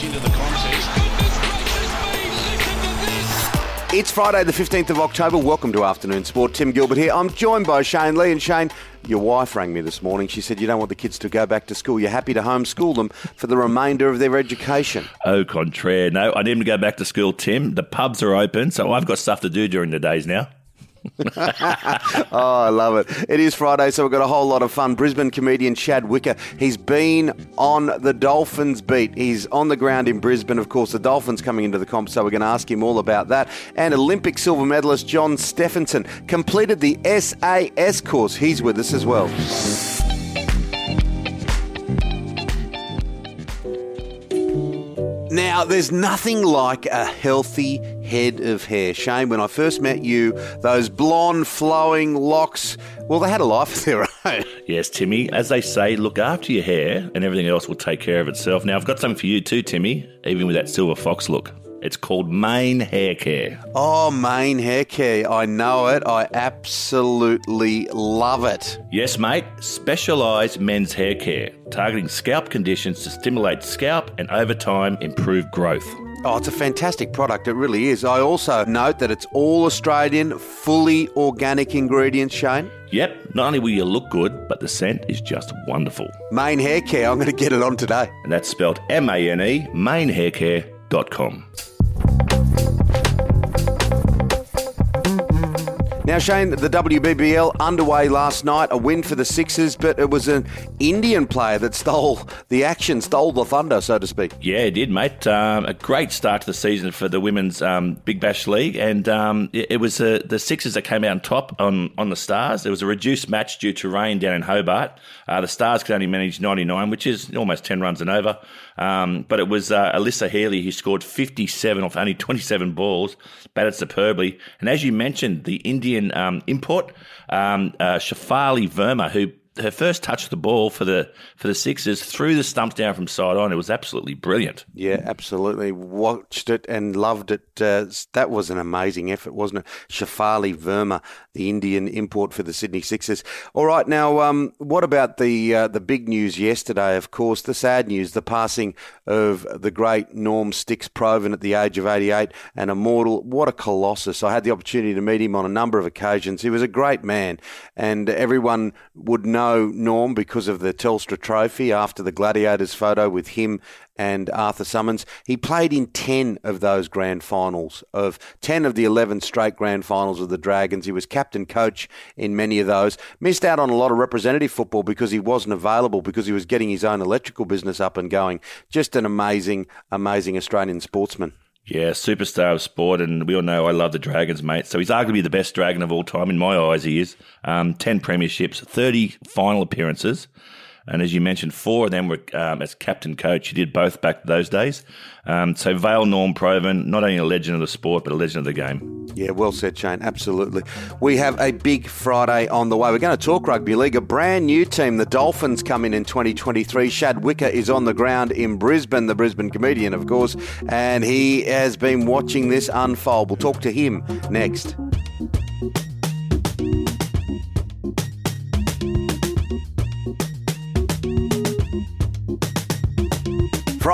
much into the contest. It's Friday, the 15th of October. Welcome to Afternoon Sport. Tim Gilbert here. I'm joined by Shane Lee. And Shane, your wife rang me this morning. She said you don't want the kids to go back to school. You're happy to homeschool them for the remainder of their education. Au contraire. No, I need them to go back to school, Tim. The pubs are open, so I've got stuff to do during the days now. oh, I love it. It is Friday, so we've got a whole lot of fun. Brisbane comedian Chad Wicker, he's been on the Dolphins beat. He's on the ground in Brisbane, of course. The Dolphins coming into the comp, so we're going to ask him all about that. And Olympic silver medalist John Steffensen completed the SAS course. He's with us as well. Now, there's nothing like a healthy head of hair. Shane, when I first met you, those blonde, flowing locks, well, they had a life of their own. Yes, Timmy. As they say, look after your hair and everything else will take care of itself. Now, I've got something for you too, Timmy, even with that silver fox look. It's called Mane Hair Care. Oh, Mane Hair Care. I know it. I absolutely love it. Yes, mate. Specialised men's hair care, targeting scalp conditions to stimulate scalp and over time improve growth. Oh, it's a fantastic product. It really is. I also note that it's all Australian, fully organic ingredients, Shane. Yep, not only will you look good, but the scent is just wonderful. Mane Hair Care. I'm going to get it on today. And that's spelled M A N E, manehaircare.com. Now, Shane, the WBBL underway last night, a win for the Sixers, but it was an Indian player that stole the action, stole the thunder, so to speak. Yeah, it did, mate. Um, a great start to the season for the women's um, Big Bash League, and um, it, it, was uh, the Sixers that came out on top on, on the Stars. There was a reduced match due to rain down in Hobart. Uh, the Stars could only manage 99, which is almost 10 runs and over. Um, but it was uh, Alyssa Healy who scored 57 off only 27 balls, batted superbly. And as you mentioned, the Indian um, import, um, uh, Shafali Verma, who her first touch of the ball for the for the Sixers threw the stumps down from side on. It was absolutely brilliant. Yeah, absolutely. Watched it and loved it. Uh, that was an amazing effort, wasn't it? Shafali Verma, the Indian import for the Sydney Sixers. All right, now um, what about the uh, the big news yesterday? Of course, the sad news: the passing of the great Norm Sticks Provan at the age of 88, an immortal. What a colossus! I had the opportunity to meet him on a number of occasions. He was a great man, and everyone would know know Norm because of the Telstra Trophy after the Gladiators photo with him and Arthur Summons. He played in 10 of those grand finals, of 10 of the 11 straight grand finals of the Dragons. He was captain coach in many of those. Missed out on a lot of representative football because he wasn't available, because he was getting his own electrical business up and going. Just an amazing, amazing Australian sportsman. Yeah, superstar of sport, and we all know I love the Dragons, mate. So he's arguably the best Dragon of all time in my eyes. He is. Um, Ten premierships, thirty final appearances, and as you mentioned, four of them were um, as captain coach. He did both back those days. Um, so Vale Norm Provan, not only a legend of the sport, but a legend of the game. Yeah, well said, Shane. Absolutely. We have a big Friday on the way. We're going to talk rugby league. A brand new team, the Dolphins, come in in 2023. Shad Wicker is on the ground in Brisbane, the Brisbane comedian, of course, and he has been watching this unfold. We'll talk to him next.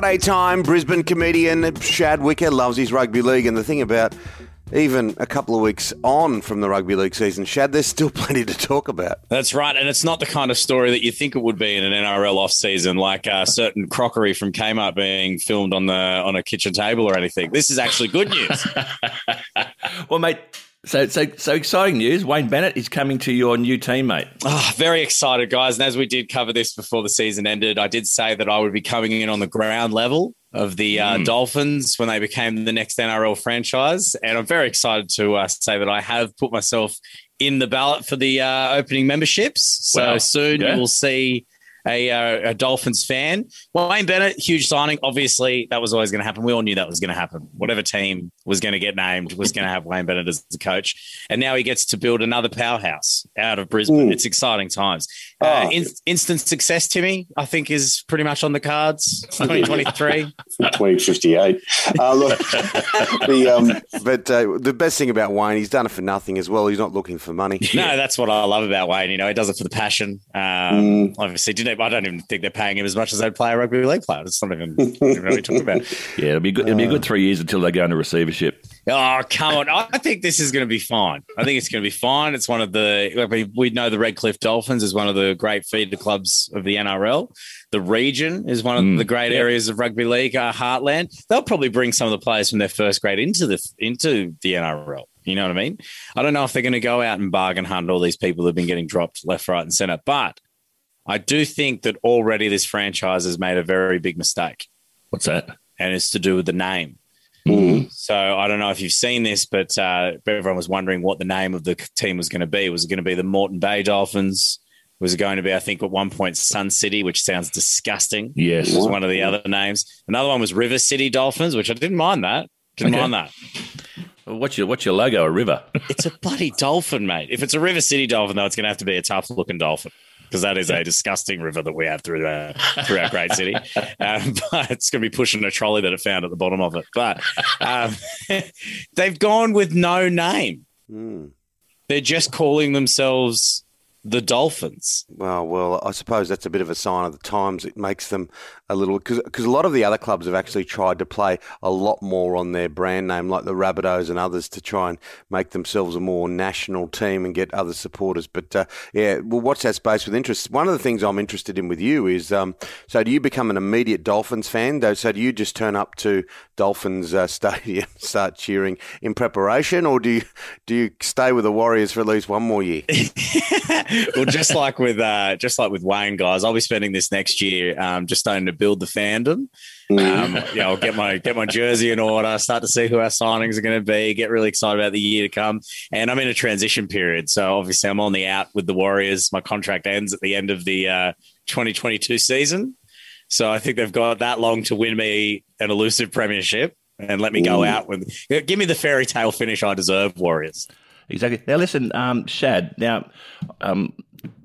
Friday time, Brisbane comedian Shad Wicker loves his rugby league. And the thing about even a couple of weeks on from the rugby league season, Shad, there's still plenty to talk about. That's right. And it's not the kind of story that you think it would be in an NRL off season, like a certain crockery from Kmart being filmed on the on a kitchen table or anything. This is actually good news. well, mate, so, so, so exciting news! Wayne Bennett is coming to your new teammate. Oh, very excited, guys! And as we did cover this before the season ended, I did say that I would be coming in on the ground level of the uh, mm. Dolphins when they became the next NRL franchise, and I'm very excited to uh, say that I have put myself in the ballot for the uh, opening memberships. So soon yeah. you will see a, uh, a Dolphins fan. Wayne Bennett, huge signing. Obviously, that was always going to happen. We all knew that was going to happen. Whatever team was going to get named was going to have Wayne Bennett as the coach. And now he gets to build another powerhouse out of Brisbane. Ooh. It's exciting times. Uh, oh. in, instant success, Timmy, I think is pretty much on the cards. 2023, 2058. Uh, look, the um, but uh, the best thing about Wayne, he's done it for nothing as well. He's not looking for money. No, that's what I love about Wayne. You know, he does it for the passion. Um, mm. Obviously, didn't I don't even think they're paying him as much as they'd pay a rugby league player. It's not even, even really talking about. Yeah, it'll be good. It'll be a good three years until they go into receivership. Oh, come on. I think this is going to be fine. I think it's going to be fine. It's one of the, we, we know the Redcliffe Dolphins is one of the great feeder clubs of the NRL. The region is one of Mm, the great yeah. areas of rugby league, uh, heartland. They'll probably bring some of the players from their first grade into the into the NRL. You know what I mean? I don't know if they're going to go out and bargain hunt all these people who've been getting dropped left, right, and center, but I do think that already this franchise has made a very big mistake, What's that? and it's to do with the name. Mm. So I don't know if you've seen this, but uh, everyone was wondering what the name of the team was going to be. Was it going to be the Moreton Bay Dolphins? Was it going to be, I think, at one point Sun City, which sounds disgusting? Yes. was one of the other names. Another one was River City Dolphins, which I didn't mind that. Didn't Okay. mind that. What's your What's your logo? A river. It's a bloody dolphin, mate. If it's a River City dolphin, though, it's going to have to be a tough looking dolphin because that is a disgusting river that we have through uh, through our great city. Um, but it's going to be pushing a trolley that it found at the bottom of it. But um, they've gone with no name. Mm. They're just calling themselves the Dolphins. Well, well, I suppose that's a bit of a sign of the times. It makes them a little because a lot of the other clubs have actually tried to play a lot more on their brand name, like the Rabbitohs and others, to try and make themselves a more national team and get other supporters. But uh, yeah, we'll watch that space with interest. One of the things I'm interested in with you is um, so do you become an immediate Dolphins fan? Though, so do you just turn up to Dolphins uh, Stadium, start cheering in preparation, or do you do you stay with the Warriors for at least one more year? well, just like with uh, just like with Wayne, guys, I'll be spending this next year um, just starting to build the fandom. Um, yeah, I'll get my get my jersey in order, start to see who our signings are going to be, get really excited about the year to come. And I'm in a transition period, so obviously I'm on the out with the Warriors. My contract ends at the end of the uh, 2022 season, so I think they've got that long to win me an elusive premiership and let me go Ooh. out with give me the fairy tale finish I deserve, Warriors. Exactly. Now, listen, um, Shad. Now, um,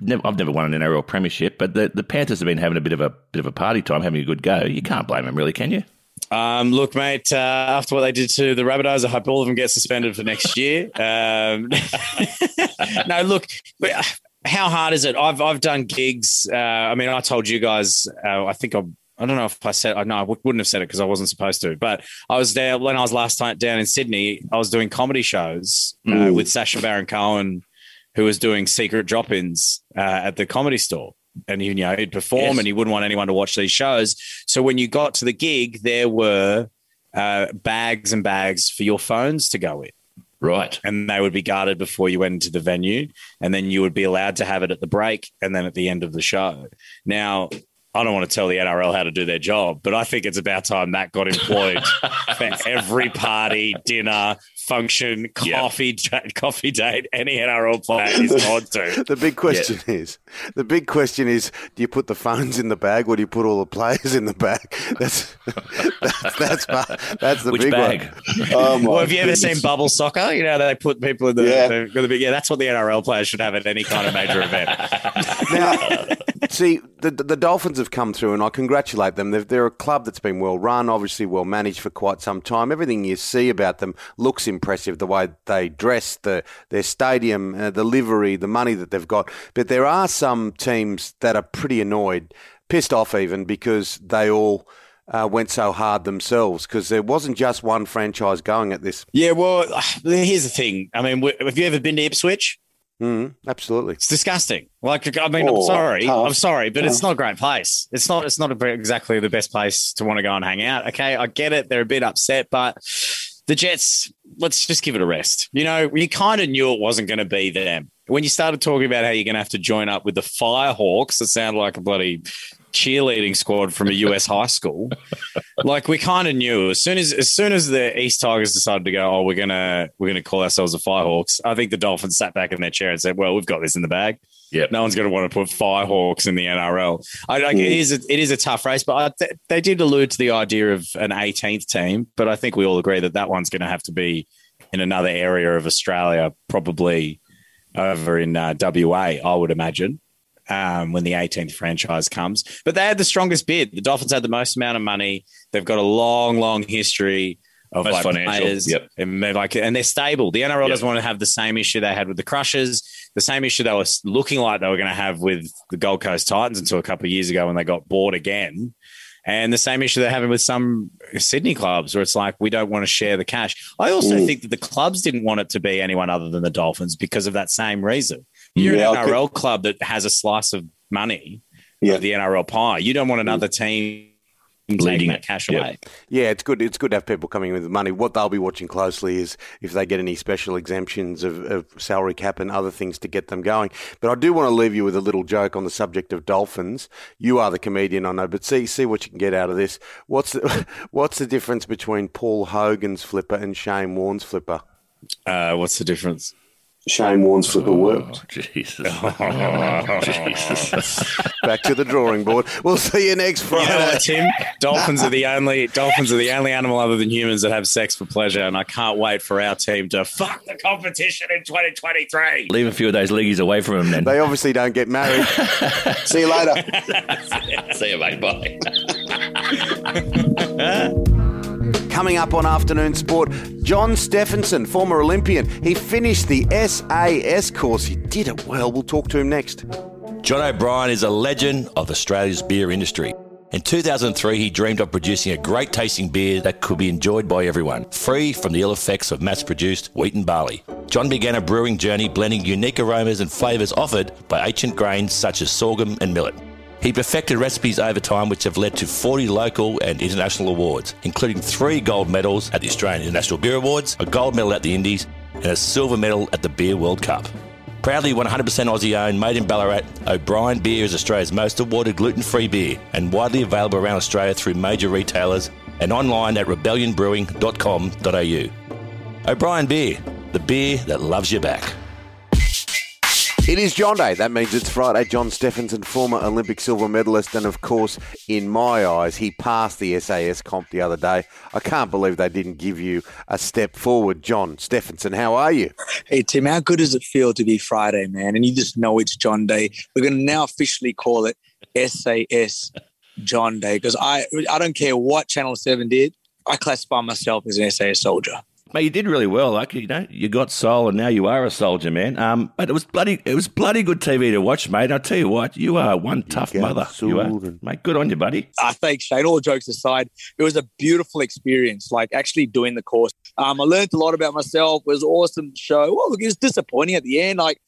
never, I've never won an NRL premiership, but the, the Panthers have been having a bit of a bit of a party time, having a good go. You can't blame them, really, can you? Um, look, mate, uh, after what they did to the Rabbitohs, I hope all of them get suspended for next year. Um, no, look, but, uh, how hard is it? I've I've done gigs. Uh, I mean, I told you guys. Uh, I think I. I don't know if I said. I know I wouldn't have said it because I wasn't supposed to. But I was there when I was last time down in Sydney. I was doing comedy shows uh, Mm. with Sasha Baron Cohen, who was doing secret drop-ins uh, at the comedy store. And you know, he'd perform, Yes. and he wouldn't want anyone to watch these shows. So when you got to the gig, there were uh, bags and bags for your phones to go in, Right. and they would be guarded before you went into the venue, and then you would be allowed to have it at the break and then at the end of the show. Now. I don't want to tell the NRL how to do their job, but I think it's about time that got employed for every party, dinner, function, Yep. coffee, date, coffee date, any NRL player is on to. The big question is, the big question is, do you put the phones in the bag or do you put all the players in the bag? That's that's that's, part- that's the Which big bag? one. Oh, Well, have you ever seen bubble soccer? You know, they put people in the, Yeah. the, the big, yeah, that's what the NRL players should have at any kind of major event. Now, see, the the Dolphins have come through, and I congratulate them. They're, they're a club that's been well run, obviously well managed for quite some time. Everything you see about them looks impressive. The way they dress, the their stadium, uh, the livery, the money that they've got. But there are some teams that are pretty annoyed, pissed off even because they all. Uh, went so hard themselves because there wasn't just one franchise going at this. Yeah, well, here's the thing. I mean, w- have you ever been to Ipswich? Mm, absolutely. It's disgusting. Like, I mean, I'm Oh, sorry, tough. I'm sorry, but it's not a great place. It's not. It's not a, exactly the best place to want to go and hang out. Okay, I get it. They're a bit upset, but the Jets. Let's just give it a rest. You know, you kind of knew it wasn't going to be them when you started talking about how you're going to have to join up with the Firehawks. it sounded like a bloody cheerleading squad from a US high school. Like we kind of knew as soon as as soon as the East Tigers decided to go, oh, we're gonna we're gonna call ourselves the Firehawks. I think the Dolphins sat back in their chair and said, well, we've got this in the bag. Yep. No one's going to want to put Firehawks in the NRL. I, like, It Mm. is a, it is a tough race, but I, th- they did allude to the idea of an 18th team. But I think we all agree that that one's going to have to be in another area of Australia, probably over in uh, WA. I would imagine um, when the 18th franchise comes. But they had the strongest bid. The Dolphins had the most amount of money. They've got a long, long history of Most like financial, players. yep. And they're like, and they're stable. The NRL Yep. doesn't want to have the same issue they had with the Crushers, the same issue they were looking like they were going to have with the Gold Coast Titans until a couple of years ago when they got bought again. And the same issue they're having with some Sydney clubs where it's like, we don't want to share the cash. I also Mm. think that the clubs didn't want it to be anyone other than the Dolphins because of that same reason. You're Yeah, an I could- NRL club that has a slice of money Yeah. of the NRL pie. You don't want another team Leading that cash Yep. away. Yeah, it's good. It's good to have people coming with money. What they'll be watching closely is if they get any special exemptions of, of salary cap and other things to get them going. But I do want to leave you with a little joke on the subject of dolphins. You are the comedian, I know, but see see what you can get out of this. What's the, what's the difference between Paul Hogan's flipper and Shane Warne's flipper? Uh, what's the difference? Shane Warne's flipper worked. Oh, Jesus. Oh, Jesus. Back to the drawing board. We'll see you next You know Friday. what, Tim? Dolphins are the only dolphins are the only animal other than humans that have sex for pleasure, and I can't wait for our team to fuck the competition in 2023. Leave a few of those leagueies away from them then. They obviously don't get married. See you later. See you, mate. Bye. Coming up on Afternoon Sport, John Steffensen, former Olympian. He finished the SAS course. He did it well. We'll talk to him next. John O'Brien is a legend of Australia's beer industry. In 2003, he dreamed of producing a great tasting beer that could be enjoyed by everyone, free from the ill effects of mass produced wheat and barley. John began a brewing journey blending unique aromas and flavours offered by ancient grains such as sorghum and millet. He perfected recipes over time which have led to 40 local and international awards, including three gold medals at the Australian International Beer Awards, a gold medal at the Indies, and a silver medal at the Beer World Cup. Proudly 100% Aussie owned, made in Ballarat, O'Brien Beer is Australia's most awarded gluten free beer and widely available around Australia through major retailers and online at rebellionbrewing.com.au. O'Brien Beer, the beer that loves you back. It is John Day. That means it's Friday. John Steffensen, former Olympic silver medalist, and of course, in my eyes, he passed the SAS comp the other day. I can't believe they didn't give you a step forward. John Steffensen, how are you? Hey Tim, how good does it feel to be Friday, man? And you just know it's John Day. We're going to now officially call it SAS John Day because I I don't care what Channel Seven did. I classify myself as an SAS soldier. Mate, you did really well. Like you know, you got soul, and now you are a soldier, man. Um, but it was bloody, it was bloody good TV to watch, mate. I tell you what, you are one tough got mother. You are, soul mate. Good on you, buddy. I think Shane. All jokes aside, it was a beautiful experience. Like actually doing the course, um, I learned a lot about myself. It was an awesome show. Well, look, it was disappointing at the end. Like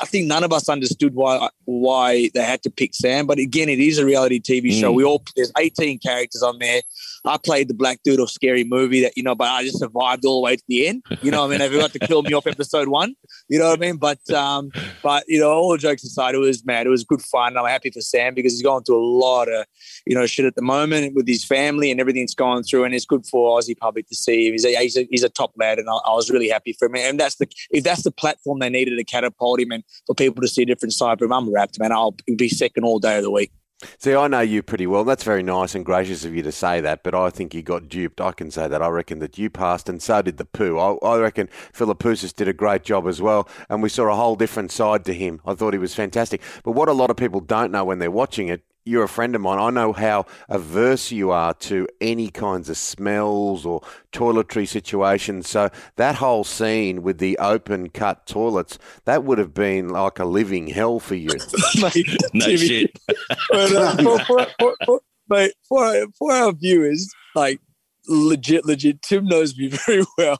I think none of us understood why why they had to pick Sam. But again, it is a reality TV show. Mm. We all there's 18 characters on there. I played the black dude of scary movie that you know, but I just survived all the way to the end. You know, what I mean, they got to kill me off episode one. You know what I mean? But um, but you know, all jokes aside, it was mad. It was good fun. I'm happy for Sam because he's going through a lot of you know shit at the moment with his family and everything's going through, and it's good for Aussie public to see him. He's a he's a, he's a top lad, and I, I was really happy for him. And that's the if that's the platform they needed to catapult him for people to see a different side of him, I'm wrapped, man. I'll be second all day of the week. See, I know you pretty well. That's very nice and gracious of you to say that, but I think you got duped. I can say that. I reckon that you passed, and so did the poo. I, I reckon Philippoussis did a great job as well, and we saw a whole different side to him. I thought he was fantastic. But what a lot of people don't know when they're watching it, you're a friend of mine. I know how averse you are to any kinds of smells or toiletry situations. So that whole scene with the open cut toilets, that would have been like a living hell for you. Mate, No Jimmy, shit. but, uh, for, for, for, for, mate, for, for our viewers, like legit, legit, Tim knows me very well,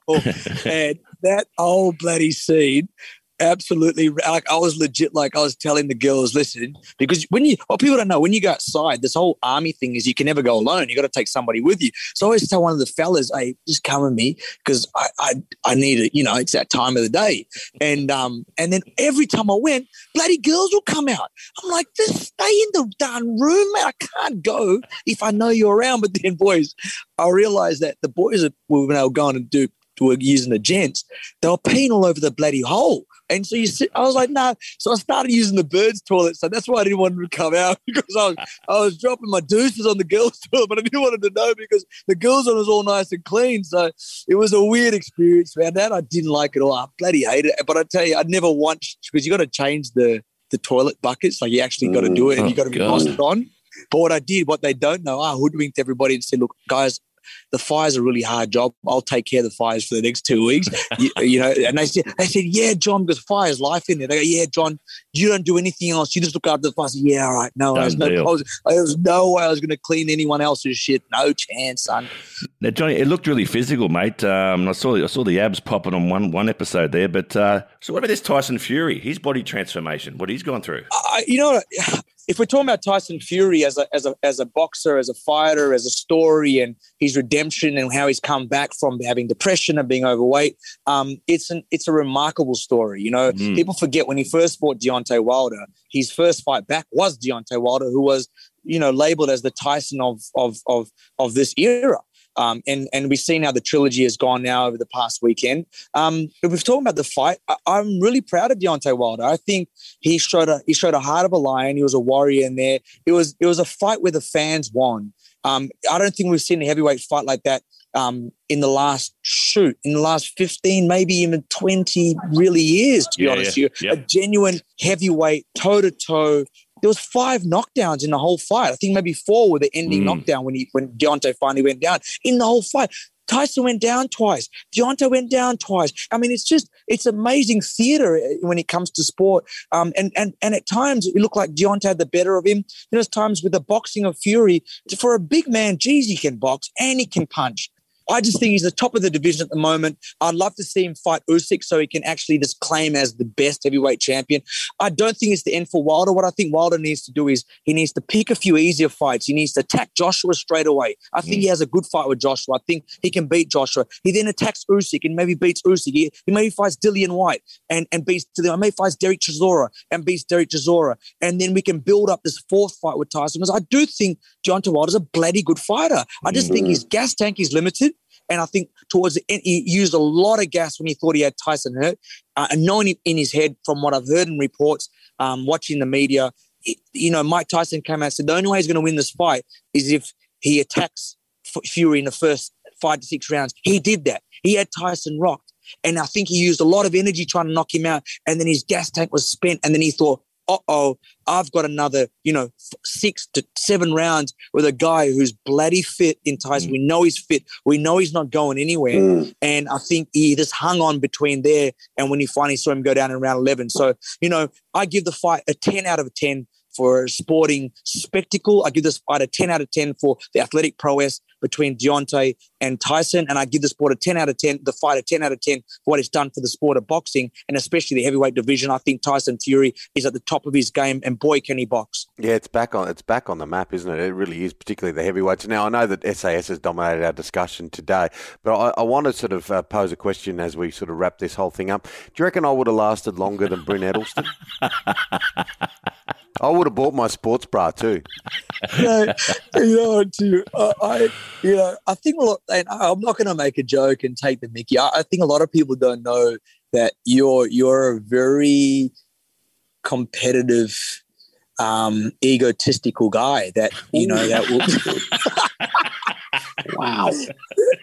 and that old bloody scene. Absolutely, like I was legit. Like I was telling the girls, listen, because when you, well, people don't know when you go outside, this whole army thing is you can never go alone. You got to take somebody with you. So I always tell one of the fellas, "Hey, just come with me because I, I, I need it. You know, it's that time of the day." And um, and then every time I went, bloody girls will come out. I'm like, just stay in the darn room, man. I can't go if I know you're around. But then, boys, I realized that the boys that when they were going to do were using the gents, they were peeing all over the bloody hole. And so you sit, I was like, no. Nah. So I started using the birds' toilet. So that's why I didn't want them to come out because I was I was dropping my deuces on the girls' toilet, but I didn't want them to know because the girls' one was all nice and clean. So it was a weird experience, man. That I didn't like it all. I bloody hated it. But I tell you, I never once because you got to change the the toilet buckets. Like you actually got to do it, and mm, you got to be oh, God. on. But what I did, what they don't know, I hoodwinked everybody and said, look, guys, the fire's a really hard job. I'll take care of the fires for the next two weeks. you, you, know, and they said, they said, yeah, John, because fire's life in there. They go, yeah, John, you don't do anything else. You just look after the fire. Said, yeah, all right. No, there's no, there was no way I was going to clean anyone else's shit. No chance, son. Now, Johnny, it looked really physical, mate. Um, I saw I saw the abs popping on one one episode there. But uh, so, what about this Tyson Fury? His body transformation, what he's gone through? Uh, you know, if we're talking about Tyson Fury as a as a as a boxer, as a fighter, as a story, and his redemption and how he's come back from having depression and being overweight, um, it's an it's a remarkable story. You know, mm. people forget when he first fought Deontay Wilder, his first fight back was Deontay Wilder, who was you know labeled as the Tyson of of of of this era. Um, and and we've seen how the trilogy has gone now over the past weekend. Um, but we've talked about the fight. I, am really proud of Deontay Wilder. I think he showed a he showed a heart of a lion. He was a warrior in there. It was it was a fight where the fans won. Um, I don't think we've seen a heavyweight fight like that um, in the last shoot, in the last 15, maybe even 20 really years, to be yeah, honest yeah. with you. A genuine heavyweight, toe to toe, there was five knockdowns in the whole fight. I think maybe four were the ending mm. knockdown when he when Deontay finally went down in the whole fight. Tyson went down twice. Deontay went down twice. I mean, it's just it's amazing theater when it comes to sport. Um, and and and at times it looked like Deontay had the better of him. There's times with the boxing of Fury. For a big man, geez, he can box and he can punch. I just think he's the top of the division at the moment. I'd love to see him fight Usyk so he can actually just claim as the best heavyweight champion. I don't think it's the end for Wilder. What I think Wilder needs to do is he needs to pick a few easier fights. He needs to attack Joshua straight away. I think mm. he has a good fight with Joshua. I think he can beat Joshua. He then attacks Usyk and maybe beats Usyk. He, he maybe fights Dillian Whyte and, and beats Dillian. I may fight Derek Chisora and beats Derek Chisora. And then we can build up this fourth fight with Tyson because I do think Deontay Wilder's a bloody good fighter. I just mm. think his gas tank is limited. And I think towards the end, he used a lot of gas when he thought he had Tyson hurt. Uh, and knowing in his head, from what I've heard in reports, um, watching the media, it, you know, Mike Tyson came out and said the only way he's going to win this fight is if he attacks Fury in the first five to six rounds. He did that. He had Tyson rocked. And I think he used a lot of energy trying to knock him out. And then his gas tank was spent. And then he thought, uh oh, I've got another, you know, six to seven rounds with a guy who's bloody fit in Tyson. Mm. We know he's fit. We know he's not going anywhere. Mm. And I think he just hung on between there and when he finally saw him go down in round 11. So, you know, I give the fight a 10 out of 10 for sporting spectacle. I give this fight a 10 out of 10 for the athletic prowess between Deontay and Tyson. And I give the sport a 10 out of 10, the fight a 10 out of 10 for what it's done for the sport of boxing and especially the heavyweight division. I think Tyson Fury is at the top of his game and boy can he box. Yeah, it's back on it's back on the map, isn't it? It really is, particularly the heavyweights. Now I know that SAS has dominated our discussion today, but I, I want to sort of uh, pose a question as we sort of wrap this whole thing up. Do you reckon I would have lasted longer than Brynne Edelsten? I would have bought my sports bra too. you know, you know, too, uh, I, you know, I think a lot, and I'm not going to make a joke and take the Mickey. I, I, think a lot of people don't know that you're you're a very competitive, um, egotistical guy. That you know that will. wow.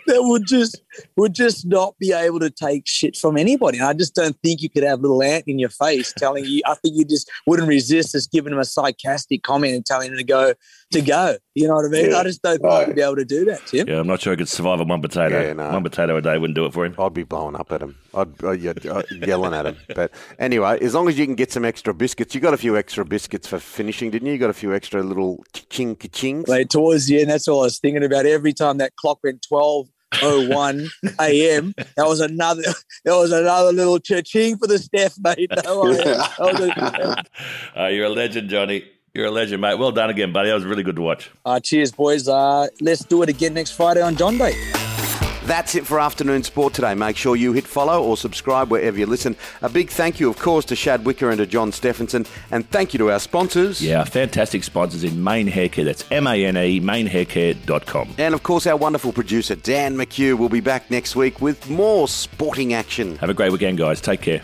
That would just would just not be able to take shit from anybody. And I just don't think you could have little ant in your face telling you. I think you just wouldn't resist just giving him a sarcastic comment and telling him to go to go. You know what I mean? Yeah. I just don't think right. you'd be able to do that, Tim. Yeah, I'm not sure I could survive on one potato. Yeah, no. One potato a day wouldn't do it for him. I'd be blowing up at him. I'd, I'd, I'd uh, yelling at him. But anyway, as long as you can get some extra biscuits, you got a few extra biscuits for finishing, didn't you? You got a few extra little ching chings. Like towards the end, that's all I was thinking about. Every time that clock went twelve. 01 a.m. That was another. That was another little cha-ching for the staff, mate. No, uh, you're a legend, Johnny. You're a legend, mate. Well done again, buddy. That was really good to watch. Uh, cheers, boys. Uh, let's do it again next Friday on John Day. That's it for afternoon sport today. Make sure you hit follow or subscribe wherever you listen. A big thank you, of course, to Shad Wicker and to John Steffensen, and thank you to our sponsors. Yeah, fantastic sponsors in Mane Haircare. That's M A N E, manehaircare.com. And of course, our wonderful producer, Dan McHugh, will be back next week with more sporting action. Have a great weekend, guys. Take care.